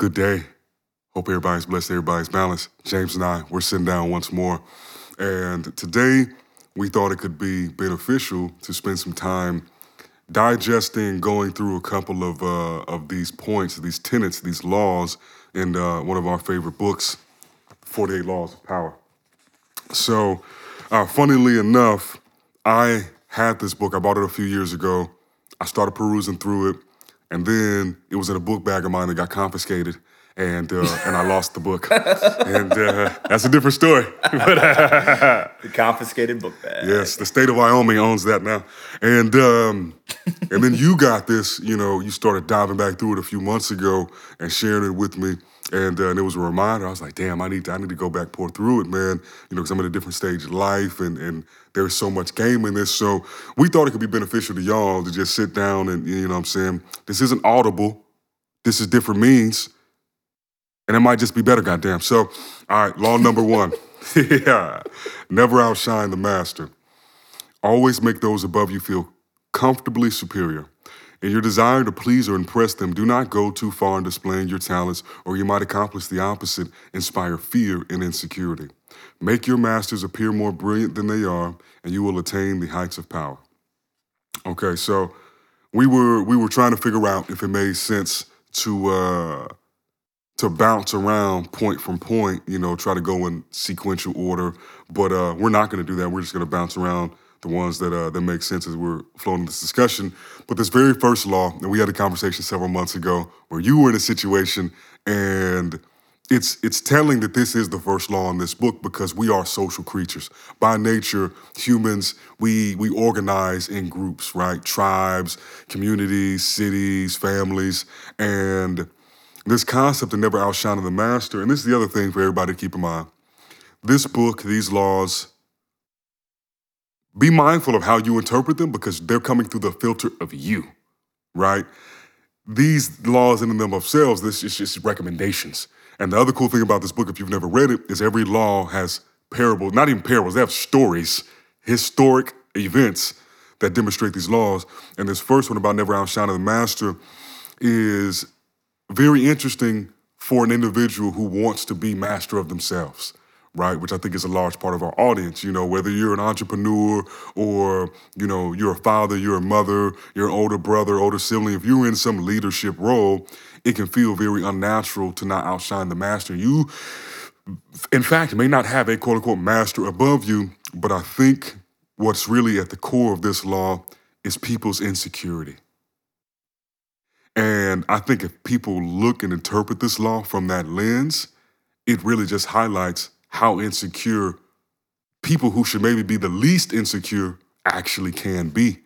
Good day. Hope everybody's blessed, everybody's balanced. James and I, we're sitting down once more. And today, we thought it could be beneficial to spend some time digesting, going through a couple of, uh, of these points, these tenets, these laws in uh, one of our favorite books, 48 Laws of Power. So, uh, funnily enough, I had this book. I bought it a few years ago. I started perusing through it, and then it was in a book bag of mine that got confiscated, and uh, and I lost the book. and uh, that's a different story. but uh, The confiscated book bag. yes, the state of Wyoming owns that now. And um, and then you got this. You know, you started diving back through it a few months ago and sharing it with me. And, uh, and it was a reminder. I was like, damn, I need to, I need to go back pore through it, man. You know, because I'm at a different stage of life, and and there's so much game in this. So we thought it could be beneficial to y'all to just sit down and you know what I'm saying. This isn't audible. This is different means, and it might just be better. Goddamn. So, all right, law number one. yeah, never outshine the master. Always make those above you feel comfortably superior. In your desire to please or impress them, do not go too far in displaying your talents, or you might accomplish the opposite, inspire fear and insecurity. Make your masters appear more brilliant than they are, and you will attain the heights of power. Okay, so we were we were trying to figure out if it made sense to uh to bounce around point from point, you know, try to go in sequential order. But uh, we're not going to do that. We're just going to bounce around the ones that uh, that make sense as we're flowing this discussion. But this very first law, and we had a conversation several months ago where you were in a situation, and it's it's telling that this is the first law in this book because we are social creatures by nature. Humans, we we organize in groups, right? Tribes, communities, cities, families, and this concept of never outshining the master, and this is the other thing for everybody to keep in mind. This book, these laws, be mindful of how you interpret them because they're coming through the filter of you, right? These laws in and of themselves, this is just recommendations. And the other cool thing about this book, if you've never read it, is every law has parables, not even parables, they have stories, historic events that demonstrate these laws. And this first one about never outshining the master is very interesting for an individual who wants to be master of themselves, right? Which I think is a large part of our audience. You know, whether you're an entrepreneur or, you know, you're a father, you're a mother, you're an older brother, older sibling, if you're in some leadership role, it can feel very unnatural to not outshine the master. You, in fact, may not have a quote unquote master above you, but I think what's really at the core of this law is people's insecurity. And I think if people look and interpret this law from that lens, it really just highlights how insecure people who should maybe be the least insecure actually can be.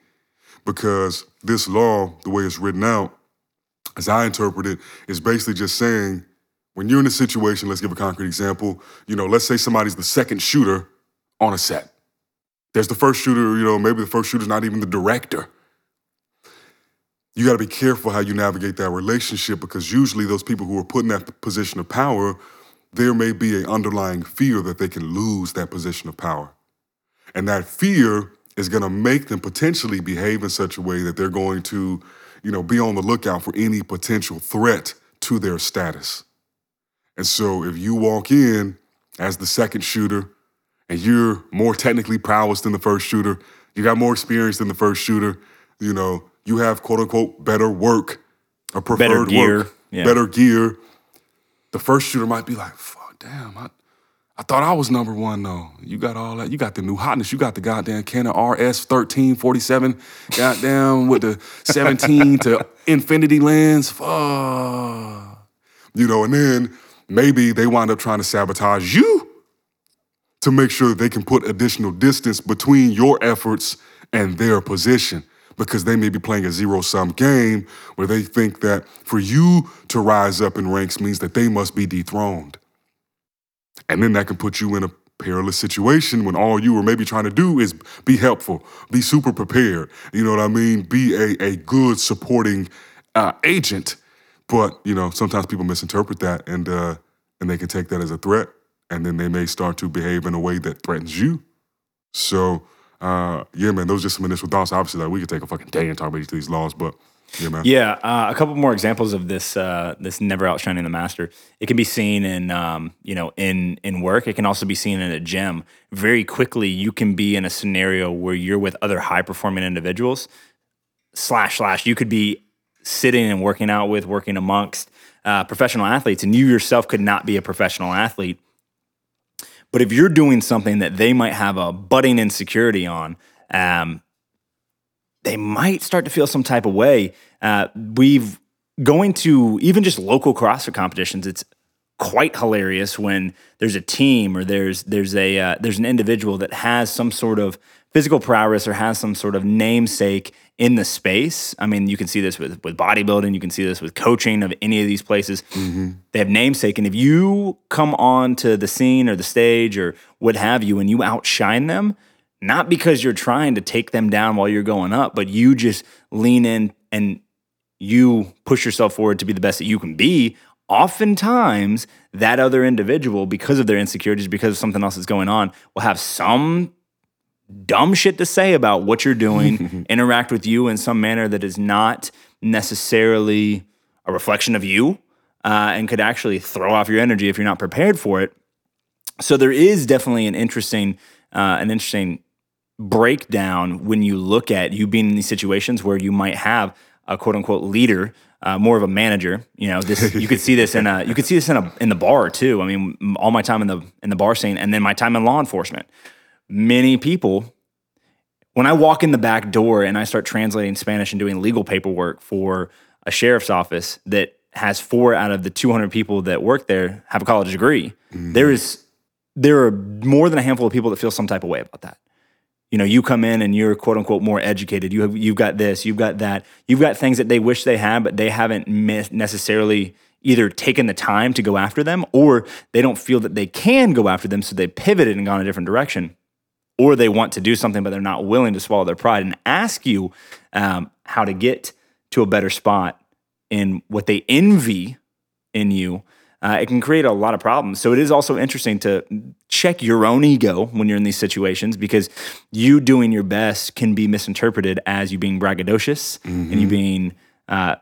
Because this law, the way it's written out, as I interpret it, is basically just saying when you're in a situation, let's give a concrete example, you know, let's say somebody's the second shooter on a set. There's the first shooter, you know, maybe the first shooter's not even the director you got to be careful how you navigate that relationship because usually those people who are put in that position of power, there may be an underlying fear that they can lose that position of power. And that fear is going to make them potentially behave in such a way that they're going to, you know, be on the lookout for any potential threat to their status. And so if you walk in as the second shooter and you're more technically prowess than the first shooter, you got more experience than the first shooter, you know, you have quote unquote better work a preferred gear, work, yeah. better gear. The first shooter might be like, fuck, damn, I, I thought I was number one though. You got all that. You got the new hotness. You got the goddamn Canon RS 1347, goddamn with the 17 to infinity lens. Fuck. You know, and then maybe they wind up trying to sabotage you to make sure they can put additional distance between your efforts and their position because they may be playing a zero sum game where they think that for you to rise up in ranks means that they must be dethroned. And then that can put you in a perilous situation when all you were maybe trying to do is be helpful, be super prepared. You know what I mean? Be a, a good supporting uh, agent. But, you know, sometimes people misinterpret that and, uh, and they can take that as a threat. And then they may start to behave in a way that threatens you. So, uh, yeah, man, those are just some initial thoughts. Obviously, like we could take a fucking day and talk about each of these laws, but Yeah, man. Yeah, uh, a couple more examples of this. Uh, this never outshining the master. It can be seen in um, you know in in work. It can also be seen in a gym. Very quickly, you can be in a scenario where you're with other high performing individuals. Slash slash. You could be sitting and working out with, working amongst uh, professional athletes, and you yourself could not be a professional athlete. But if you're doing something that they might have a budding insecurity on, um, they might start to feel some type of way. Uh, we've going to even just local CrossFit competitions. It's quite hilarious when there's a team or there's there's a uh, there's an individual that has some sort of physical prowess or has some sort of namesake in the space. I mean, you can see this with with bodybuilding. You can see this with coaching of any of these places. Mm-hmm. They have namesake, and if you come on to the scene or the stage or what have you, and you outshine them, not because you're trying to take them down while you're going up, but you just lean in and you push yourself forward to be the best that you can be. Oftentimes, that other individual, because of their insecurities, because of something else that's going on, will have some dumb shit to say about what you're doing, interact with you in some manner that is not necessarily a reflection of you, uh, and could actually throw off your energy if you're not prepared for it. So there is definitely an interesting, uh, an interesting breakdown when you look at you being in these situations where you might have a quote unquote leader, uh, more of a manager. You know, this you could see this in a you could see this in a in the bar too. I mean, all my time in the in the bar scene, and then my time in law enforcement. Many people, when I walk in the back door and I start translating Spanish and doing legal paperwork for a sheriff's office that has four out of the 200 people that work there have a college degree, mm-hmm. there is there are more than a handful of people that feel some type of way about that you know, you come in and you're quote unquote more educated. You have you've got this, you've got that, you've got things that they wish they had, but they haven't necessarily either taken the time to go after them, or they don't feel that they can go after them, so they pivoted and gone a different direction, or they want to do something but they're not willing to swallow their pride and ask you um, how to get to a better spot in what they envy in you uh, it can create a lot of problems. So it is also interesting to check your own ego when you're in these situations because you doing your best can be misinterpreted as you being braggadocious mm-hmm. and you being uh,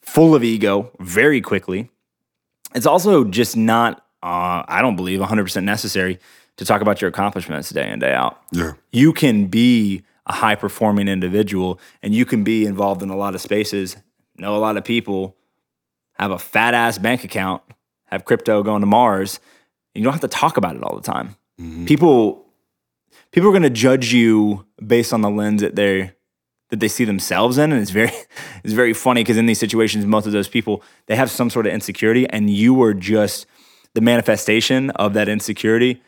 full of ego very quickly. It's also just not, uh, I don't believe, 100% necessary to talk about your accomplishments day in, day out. Yeah. You can be a high performing individual and you can be involved in a lot of spaces, know a lot of people have a fat ass bank account, have crypto going to Mars. You don't have to talk about it all the time. Mm-hmm. People people are going to judge you based on the lens that they that they see themselves in, and it's very it's very funny because in these situations, most of those people they have some sort of insecurity, and you are just the manifestation of that insecurity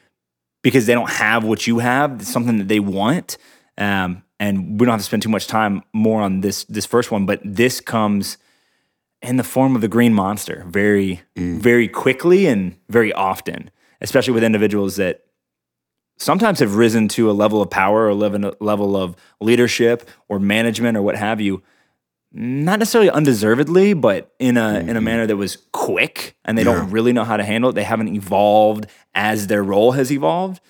because they don't have what you have. It's something that they want. Um, and we don't have to spend too much time more on this this first one, but this comes in the form of the green monster very, mm. very quickly and very often, especially with individuals that sometimes have risen to a level of power or a level of leadership or management or what have you. Not necessarily undeservedly, but in a mm-hmm. in a mm-hmm. manner that was quick, and they yeah. don't really know how to handle it. They haven't evolved as their role has evolved.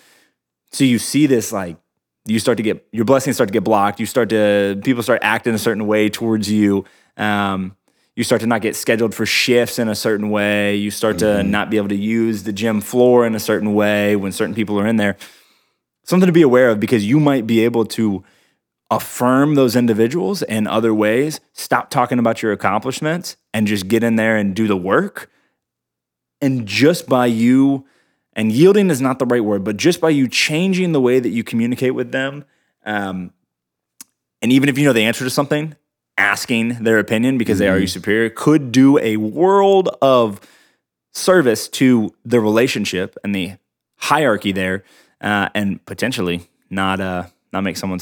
So you see this like you start to get your blessings start to get blocked. You start to people start acting a certain way towards you. Um, you start to not get scheduled for shifts in a certain way. You start to mm-hmm. not be able to use the gym floor in a certain way when certain people are in there. Something to be aware of because you might be able to affirm those individuals in other ways. Stop talking about your accomplishments and just get in there and do the work. And just by you, and yielding is not the right word, but just by you changing the way that you communicate with them, um, and even if you know the answer to something, asking their opinion because mm-hmm. they are your mm-hmm. superior could do a world of service to the relationship and the hierarchy there, uh, and potentially not uh, not make someone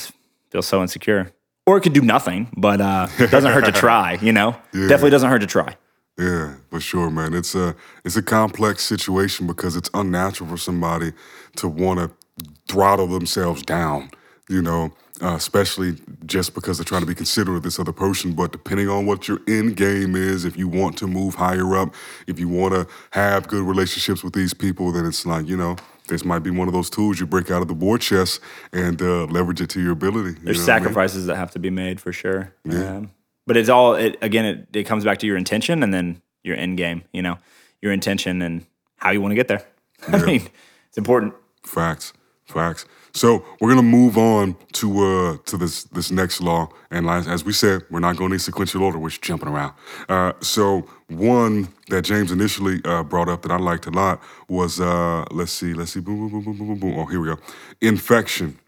feel so insecure. Or it could do nothing, but uh, doesn't hurt to try. You know, yeah. definitely doesn't hurt to try. Yeah, for sure, man. It's a it's a complex situation because it's unnatural for somebody to want to throttle themselves down. You know, uh, especially just because they're trying to be considerate of this other person. But depending on what your end game is, if you want to move higher up, if you want to have good relationships with these people, then it's like, you know, this might be one of those tools you break out of the war chest and uh, leverage it to your ability. You There's sacrifices I mean? that have to be made for sure. Yeah. Um, but it's all it again. It, it comes back to your intention and then your end game. You know, your intention and how you want to get there. I mean, it's important. Facts, facts. So we're gonna move on to uh to this this next law, and as, we said, we're not going in sequential order. We're just jumping around. Uh, so one that James initially uh, brought up that I liked a lot was uh let's see, let's see, boom, boom, boom, boom, boom, boom, boom. Oh, here we go. Infection.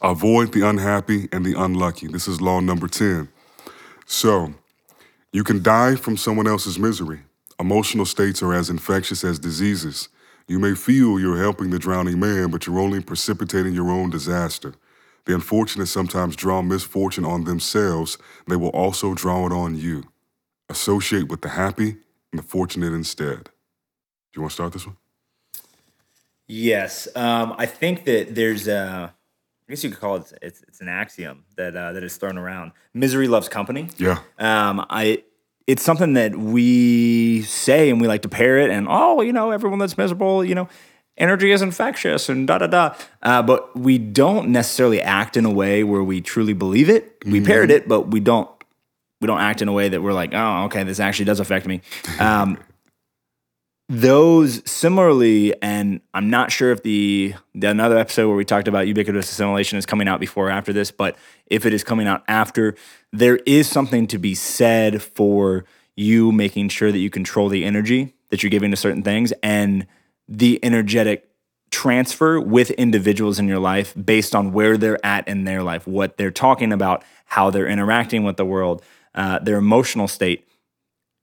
Avoid the unhappy and the unlucky. This is law number ten. So you can die from someone else's misery. Emotional states are as infectious as diseases. You may feel you're helping the drowning man, but you're only precipitating your own disaster. The unfortunate sometimes draw misfortune on themselves, they will also draw it on you. Associate with the happy and the fortunate instead. Do you want to start this one? Yes, um, I think that there's a, I guess you could call it it's, it's an axiom that uh, that is thrown around. Misery loves company. Yeah. Um, I it's something that we say and we like to parrot and oh you know everyone that's miserable you know energy is infectious and da da da. Uh, but we don't necessarily act in a way where we truly believe it. We parrot it but we don't we don't act in a way that we're like oh okay this actually does affect me. Um, those similarly and i'm not sure if the, the another episode where we talked about ubiquitous assimilation is coming out before or after this but if it is coming out after there is something to be said for you making sure that you control the energy that you're giving to certain things and the energetic transfer with individuals in your life based on where they're at in their life what they're talking about how they're interacting with the world uh, their emotional state.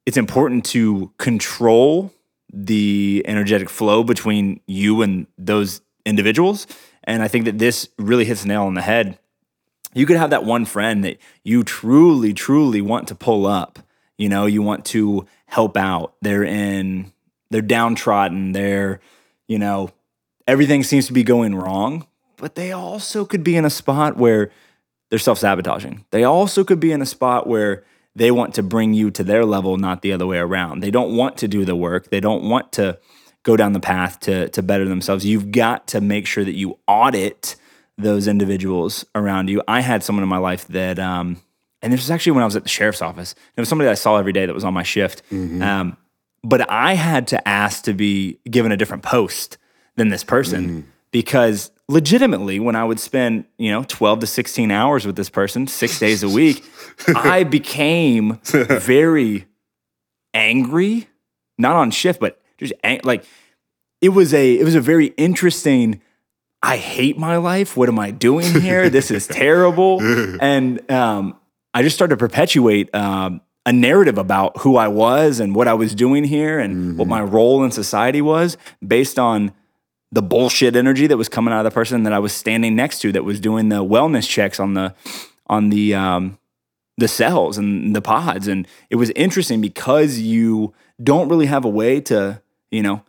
It's important to control the energetic flow between you and those individuals. And I think that this really hits the nail on the head. You could have that one friend that you truly, truly want to pull up. You know, you want to help out. They're in, they're downtrodden. They're, you know, everything seems to be going wrong, but they also could be in a spot where they're self sabotaging. They also could be in a spot where they want to bring you to their level, not the other way around. They don't want to do the work. They don't want to go down the path to, to better themselves. You've got to make sure that you audit those individuals around you. I had someone in my life that, um, and this was actually when I was at the sheriff's office. It was somebody that I saw every day that was on my shift. Um, but I had to ask to be given a different post than this person because legitimately when I would spend, you know, 12 to 16 hours with this person 6 days a week, I became very angry, not on shift, but just ang- like it was a it was a very interesting I hate my life. What am I doing here? This is terrible. And um, I just started to perpetuate um, a narrative about who I was and what I was doing here and what my role in society was based on the bullshit energy that was coming out of the person that I was standing next to that was doing the wellness checks on the on the um, the cells and the pods. And it was interesting because you don't really have a way to, you know,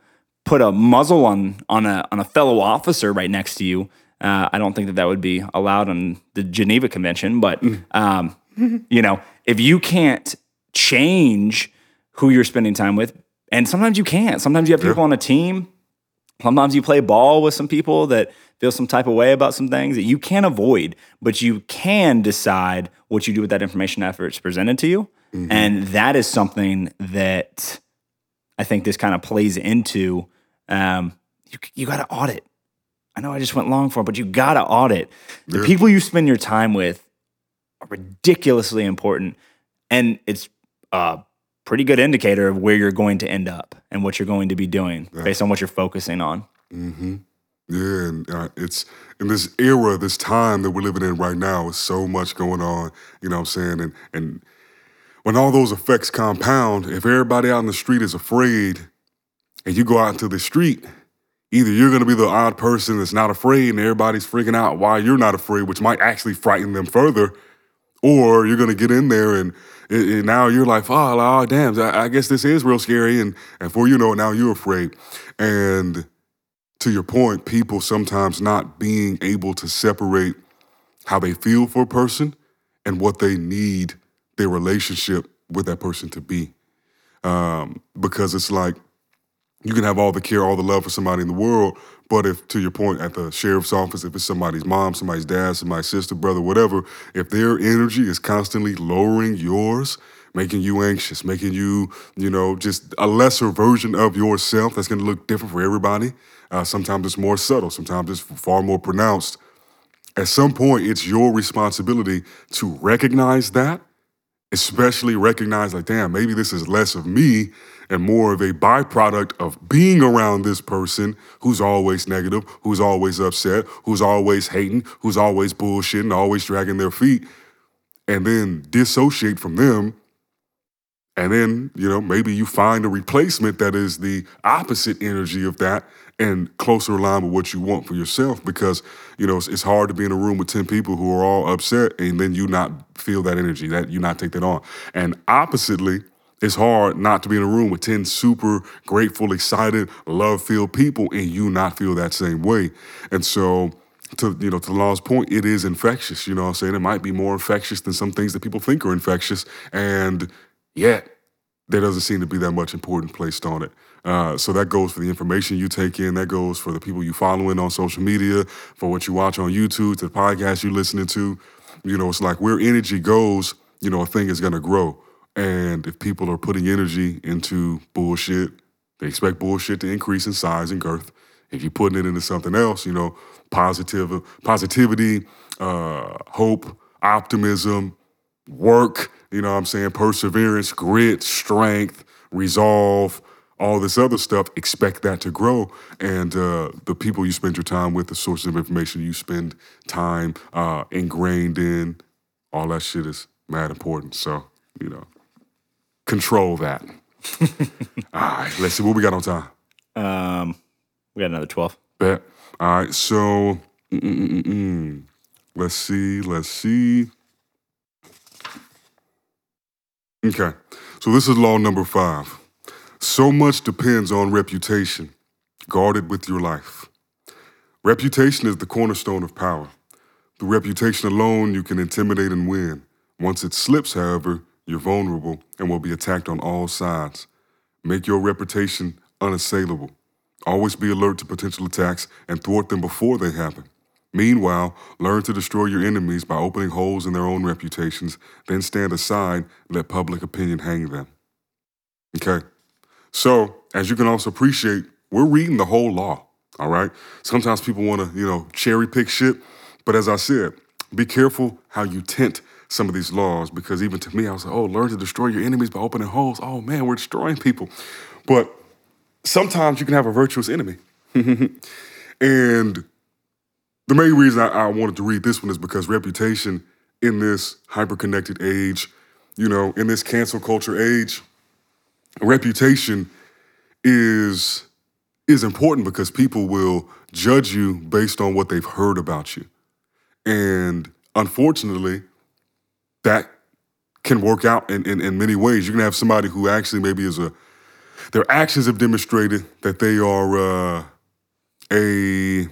put a muzzle on on a on a fellow officer right next to you. Uh, I don't think that that would be allowed on the Geneva Convention. But um, you know, if you can't change who you're spending time with, and sometimes you can't. Sometimes you have people on a team. Sometimes you play ball with some people that feel some type of way about some things that you can't avoid, but you can decide what you do with that information after it's presented to you. And that is something that I think this kind of plays into. Um, you you got to audit. I know I just went long for it, but you got to audit the people you spend your time with are ridiculously important, and it's a pretty good indicator of where you're going to end up and what you're going to be doing based on what you're focusing on. Yeah, and uh, it's in this era, this time that we're living in right now, is so much going on. You know what I'm saying? And and when all those effects compound, if everybody out in the street is afraid, and you go out into the street, either you're going to be the odd person that's not afraid, and everybody's freaking out why you're not afraid, which might actually frighten them further, or you're going to get in there and. and- now you're like, oh, oh damn! I, I guess this is real scary, and and before you know it, now you're afraid. And to your point, people sometimes not being able to separate how they feel for a person and what they need their relationship with that person to be. Um, because it's like you can have all the care, all the love for somebody in the world, but if, to your point, at the sheriff's office, if it's somebody's mom, somebody's dad, somebody's sister, brother, whatever, if their energy is constantly lowering yours, making you anxious, making you, you know, just a lesser version of yourself that's going to look different for everybody. Uh, sometimes it's more subtle, sometimes it's far more pronounced. At some point, it's your responsibility to recognize that, especially recognize, like, damn, maybe this is less of me and more of a byproduct of being around this person who's always negative, who's always upset, who's always hating, who's always bullshitting, always dragging their feet, and then dissociate from them and then, you know, maybe you find a replacement that is the opposite energy of that and closer aligned with what you want for yourself because, you know, it's, it's, hard to be in a room with 10 people who are all upset and then you not feel that energy, that you not take that on. And oppositely, it's hard not to be in a room with 10 super grateful, excited, love-filled people and you not feel that same way. And so to you know to the law's point, it is infectious. You know I'm saying? It might be more infectious than some things that people think are infectious. And Yet, there doesn't seem to be that much importance placed on it. Uh, so that goes for the information you take in. That goes for the people you following on social media, for what you watch on YouTube, to the podcast you're listening to. You know, it's like where energy goes, you know, a thing is going to grow. And if people are putting energy into bullshit, they expect bullshit to increase in size and girth. If you're putting it into something else, you know, positive, positivity, uh, hope, optimism, work, you know what I'm saying, perseverance, grit, strength, resolve, all this other stuff, expect that to grow. And uh, the people you spend your time with, the sources of information you spend time uh, ingrained in, all that shit is mad important. So, you know, control that. all right, let's see what we got on time. Um, we got another 12. Bet. All right, so mm-mm-mm-mm. let's see, let's see. Okay, so this is law number five. So much depends on reputation. Guard it with your life. Reputation is the cornerstone of power. Through reputation alone, you can intimidate and win. Once it slips, however, you're vulnerable and will be attacked on all sides. Make your reputation unassailable. Always be alert to potential attacks and thwart them before they happen. Meanwhile, learn to destroy your enemies by opening holes in their own reputations, then stand aside and let public opinion hang them. Okay? So, as you can also appreciate, we're reading the whole law, all right? Sometimes people want to, you know, cherry pick shit, but as I said, be careful how you tint some of these laws because even to me, I was like, oh, learn to destroy your enemies by opening holes. Oh man, we're destroying people. But sometimes you can have a virtuous enemy. and the main reason I, I wanted to read this one is because reputation in this hyper-connected age, you know, in this cancel culture age, reputation is is important because people will judge you based on what they've heard about you. And unfortunately, that can work out in, in, in many ways. You can have somebody who actually maybe is a their actions have demonstrated that they are uh, a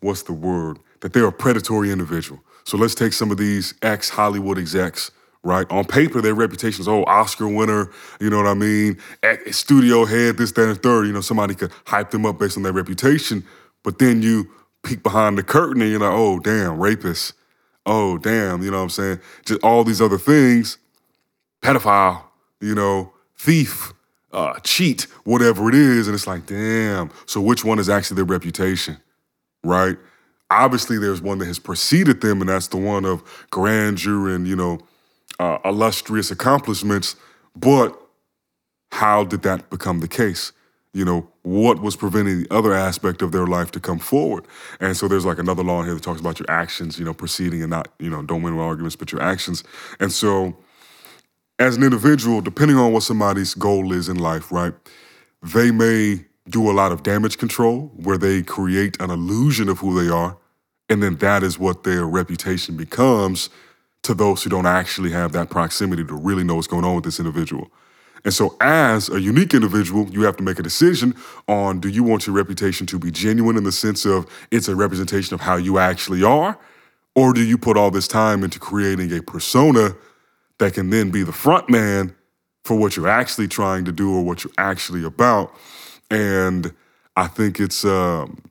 what's the word? That they're a predatory individual. So let's take some of these ex Hollywood execs, right? On paper, their reputation is, oh, Oscar winner, you know what I mean? Studio head, this, that, and third. You know, somebody could hype them up based on their reputation. But then you peek behind the curtain and you're like, oh, damn, rapist. Oh, damn, you know what I'm saying? Just all these other things, pedophile, you know, thief, uh, cheat, whatever it is. And it's like, damn. So which one is actually their reputation? right? Obviously, there's one that has preceded them, and that's the one of grandeur and, you know, uh, illustrious accomplishments. But how did that become the case? You know, what was preventing the other aspect of their life to come forward? And so there's like another law in here that talks about your actions, you know, proceeding and not, you know, don't win arguments, but your actions. And so as an individual, depending on what somebody's goal is in life, right, they may do a lot of damage control where they create an illusion of who they are. And then that is what their reputation becomes to those who don't actually have that proximity to really know what's going on with this individual. And so, as a unique individual, you have to make a decision on do you want your reputation to be genuine in the sense of it's a representation of how you actually are? Or do you put all this time into creating a persona that can then be the front man for what you're actually trying to do or what you're actually about? and I think it's um,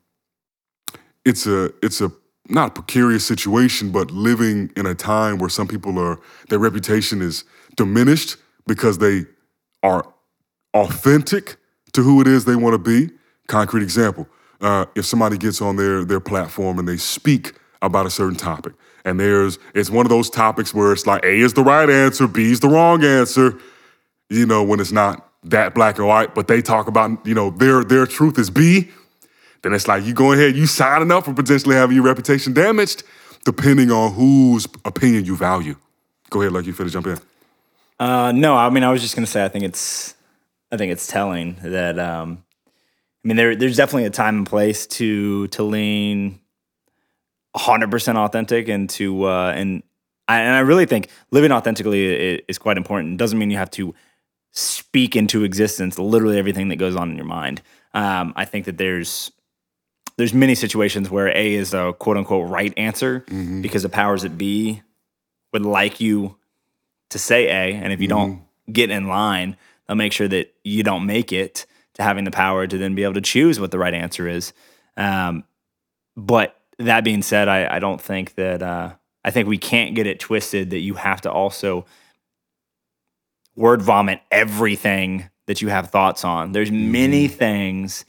it's a it's a not a precarious situation, but living in a time where some people are their reputation is diminished because they are authentic to who it is they want to be. Concrete example: uh, if somebody gets on their their platform and they speak about a certain topic, and there's it's one of those topics where it's like A is the right answer, B is the wrong answer. You know, when it's not that black and white, but they talk about you know their their truth is B then it's like you go ahead, you signing up for potentially having your reputation damaged, depending on whose opinion you value. Go ahead, like you finish jump in. Uh, no, I mean I was just gonna say I think it's I think it's telling that um, I mean there there's definitely a time and place to to lean 100% authentic and to uh, and I, and I really think living authentically is quite important. It doesn't mean you have to speak into existence literally everything that goes on in your mind. Um, I think that there's there's many situations where A is a quote unquote right answer mm-hmm. because the powers that be would like you to say A. And if you mm-hmm. don't get in line, they'll make sure that you don't make it to having the power to then be able to choose what the right answer is. Um, but that being said, I, I don't think that, uh, I think we can't get it twisted that you have to also word vomit everything that you have thoughts on. There's many mm-hmm. things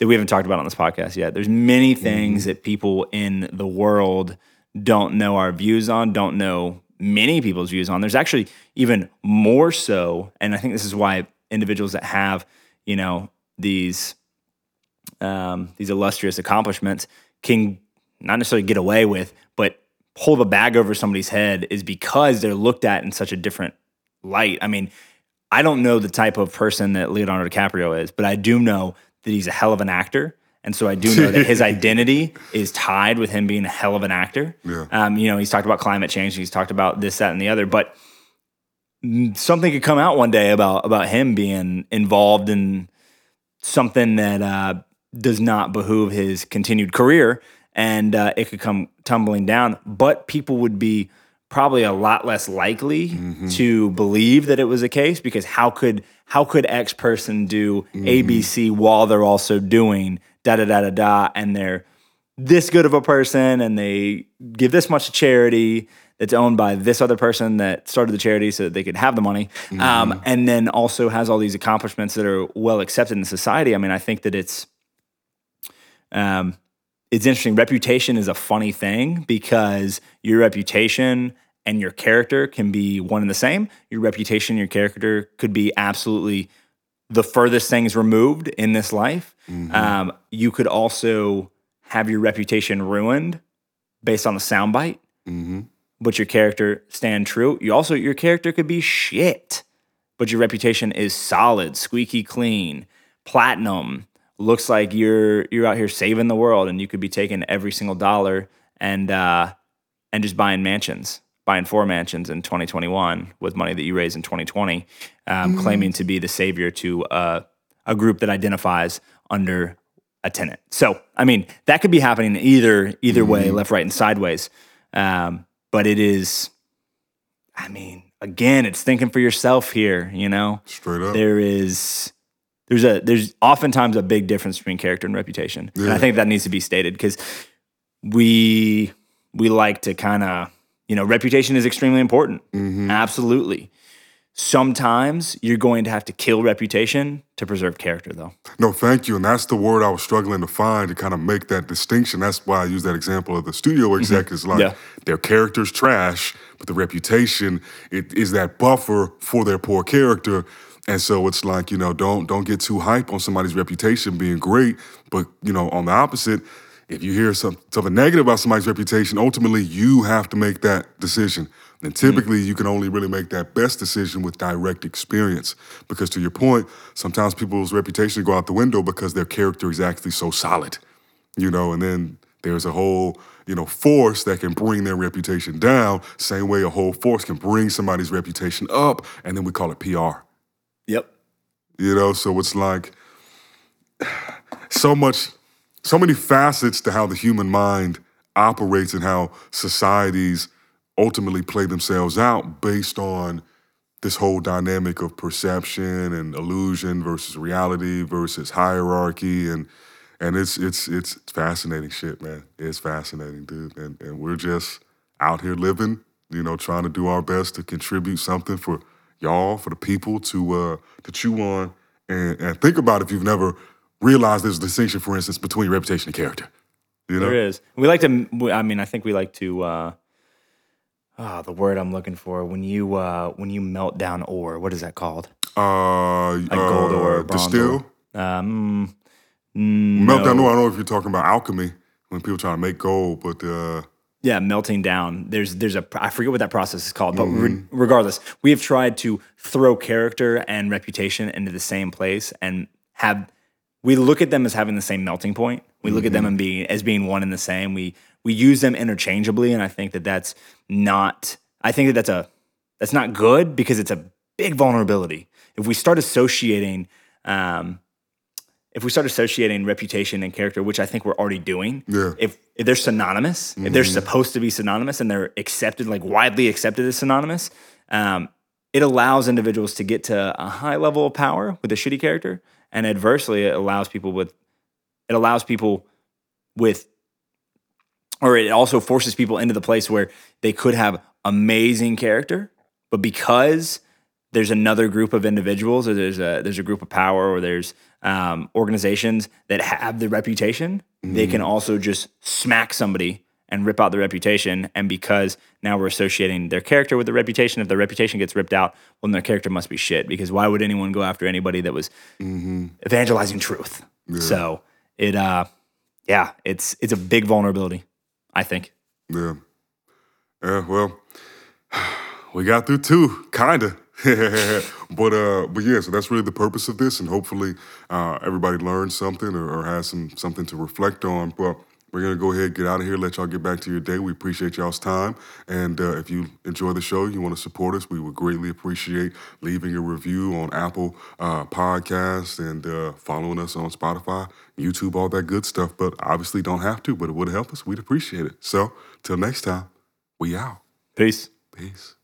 that we haven't talked about on this podcast yet. There's many things mm-hmm. that people in the world don't know our views on, don't know many people's views on. There's actually even more so, and I think this is why individuals that have, you know, these um, these illustrious accomplishments can not necessarily get away with, but pull the bag over somebody's head is because they're looked at in such a different light. I mean, I don't know the type of person that Leonardo DiCaprio is, but I do know that he's a hell of an actor. And so I do know that his identity is tied with him being a hell of an actor. Yeah. Um, you know, he's talked about climate change, he's talked about this, that, and the other, but something could come out one day about about him being involved in something that uh, does not behoove his continued career, and uh, it could come tumbling down. But people would be probably a lot less likely mm-hmm. to believe that it was a case because how could how could X person do mm-hmm. ABC while they're also doing da da da da da and they're this good of a person and they give this much to charity that's owned by this other person that started the charity so that they could have the money mm-hmm. um, and then also has all these accomplishments that are well accepted in society i mean i think that it's um, it's interesting. Reputation is a funny thing because your reputation and your character can be one and the same. Your reputation, your character could be absolutely the furthest things removed in this life. Mm-hmm. Um, you could also have your reputation ruined based on a soundbite, mm-hmm. but your character stand true. You also your character could be shit, but your reputation is solid, squeaky clean, platinum looks like you're you're out here saving the world and you could be taking every single dollar and uh, and just buying mansions buying four mansions in 2021 with money that you raised in 2020 um, mm-hmm. claiming to be the savior to uh, a group that identifies under a tenant so i mean that could be happening either either mm-hmm. way left right and sideways um, but it is i mean again it's thinking for yourself here you know straight up there is there's a there's oftentimes a big difference between character and reputation, yeah. and I think that needs to be stated because we we like to kind of you know reputation is extremely important, mm-hmm. absolutely. Sometimes you're going to have to kill reputation to preserve character, though. No, thank you. And that's the word I was struggling to find to kind of make that distinction. That's why I use that example of the studio mm-hmm. executives. Mm-hmm. Like yeah. their character's trash, but the reputation it is that buffer for their poor character and so it's like, you know, don't don't get too hype on somebody's reputation being great. But, you know, on the opposite, if you hear some, something negative about somebody's reputation, ultimately you have to make that decision. And typically, mm. you can only really make that best decision with direct experience. Because to your point, sometimes people's reputation go out the window because their character is actually so solid, you know, and then there's a whole, you know, force that can bring their reputation down, same way a whole force can bring somebody's reputation up, and then we call it PR. Yep. You know, so it's like so much, so many facets to how the human mind operates and how societies ultimately play themselves out based on this whole dynamic of perception and illusion versus reality versus hierarchy and and it's it's it's fascinating shit, man. It's fascinating, dude. And and we're just out here living, you know, trying to do our best to contribute something for y'all, for the people to uh to chew on and, and think about if you've never realized there's a distinction, for instance, between reputation and character. You know? There is. We like to. I mean, I think we like to. uh Ah, the word I'm looking for when you uh when you melt down ore. What is that called? Uh, Like gold ore, uh, distill. ore. Um, Melt down no. ore. I don't know if you're talking about alchemy when people try to make gold, but uh, yeah, melting down. There's there's a I forget what that process is called, but re- regardless, we have tried to throw character and reputation into the same place and have we look at them as having the same melting point. We look at them and being as being one and the same. We we use them interchangeably, and I think that that's not. I think that that's a that's not good because it's a big vulnerability. If we start associating, um, if we start associating reputation and character, which I think we're already doing, Yeah. if, if they're synonymous, if they're supposed to be synonymous and they're accepted, like widely accepted as synonymous, um, it allows individuals to get to a high level of power with a shitty character, and adversely, it allows people with it allows people with or it also forces people into the place where they could have amazing character, but because there's another group of individuals, or there's a there's a group of power, or there's um, organizations that have the reputation, they can also just smack somebody and rip out the reputation. And because now we're associating their character with the reputation, if their reputation gets ripped out, well, then their character must be shit. Because why would anyone go after anybody that was evangelizing truth? So it, uh, yeah, it's it's a big vulnerability. I think. yeah, yeah. Well, we got through two, kinda. but uh, but yeah, so that's really the purpose of this, and hopefully uh, everybody learned something or, or has some something to reflect on. But we're gonna go ahead, and get out of here, let y'all get back to your day. We appreciate y'all's time, and uh, if you enjoy the show, you want to support us, we would greatly appreciate leaving a review on Apple uh, Podcasts and uh, following us on Spotify, YouTube, all that good stuff. But obviously, don't have to, but it would help us. We'd appreciate it. So till next time, we out. Peace. Peace.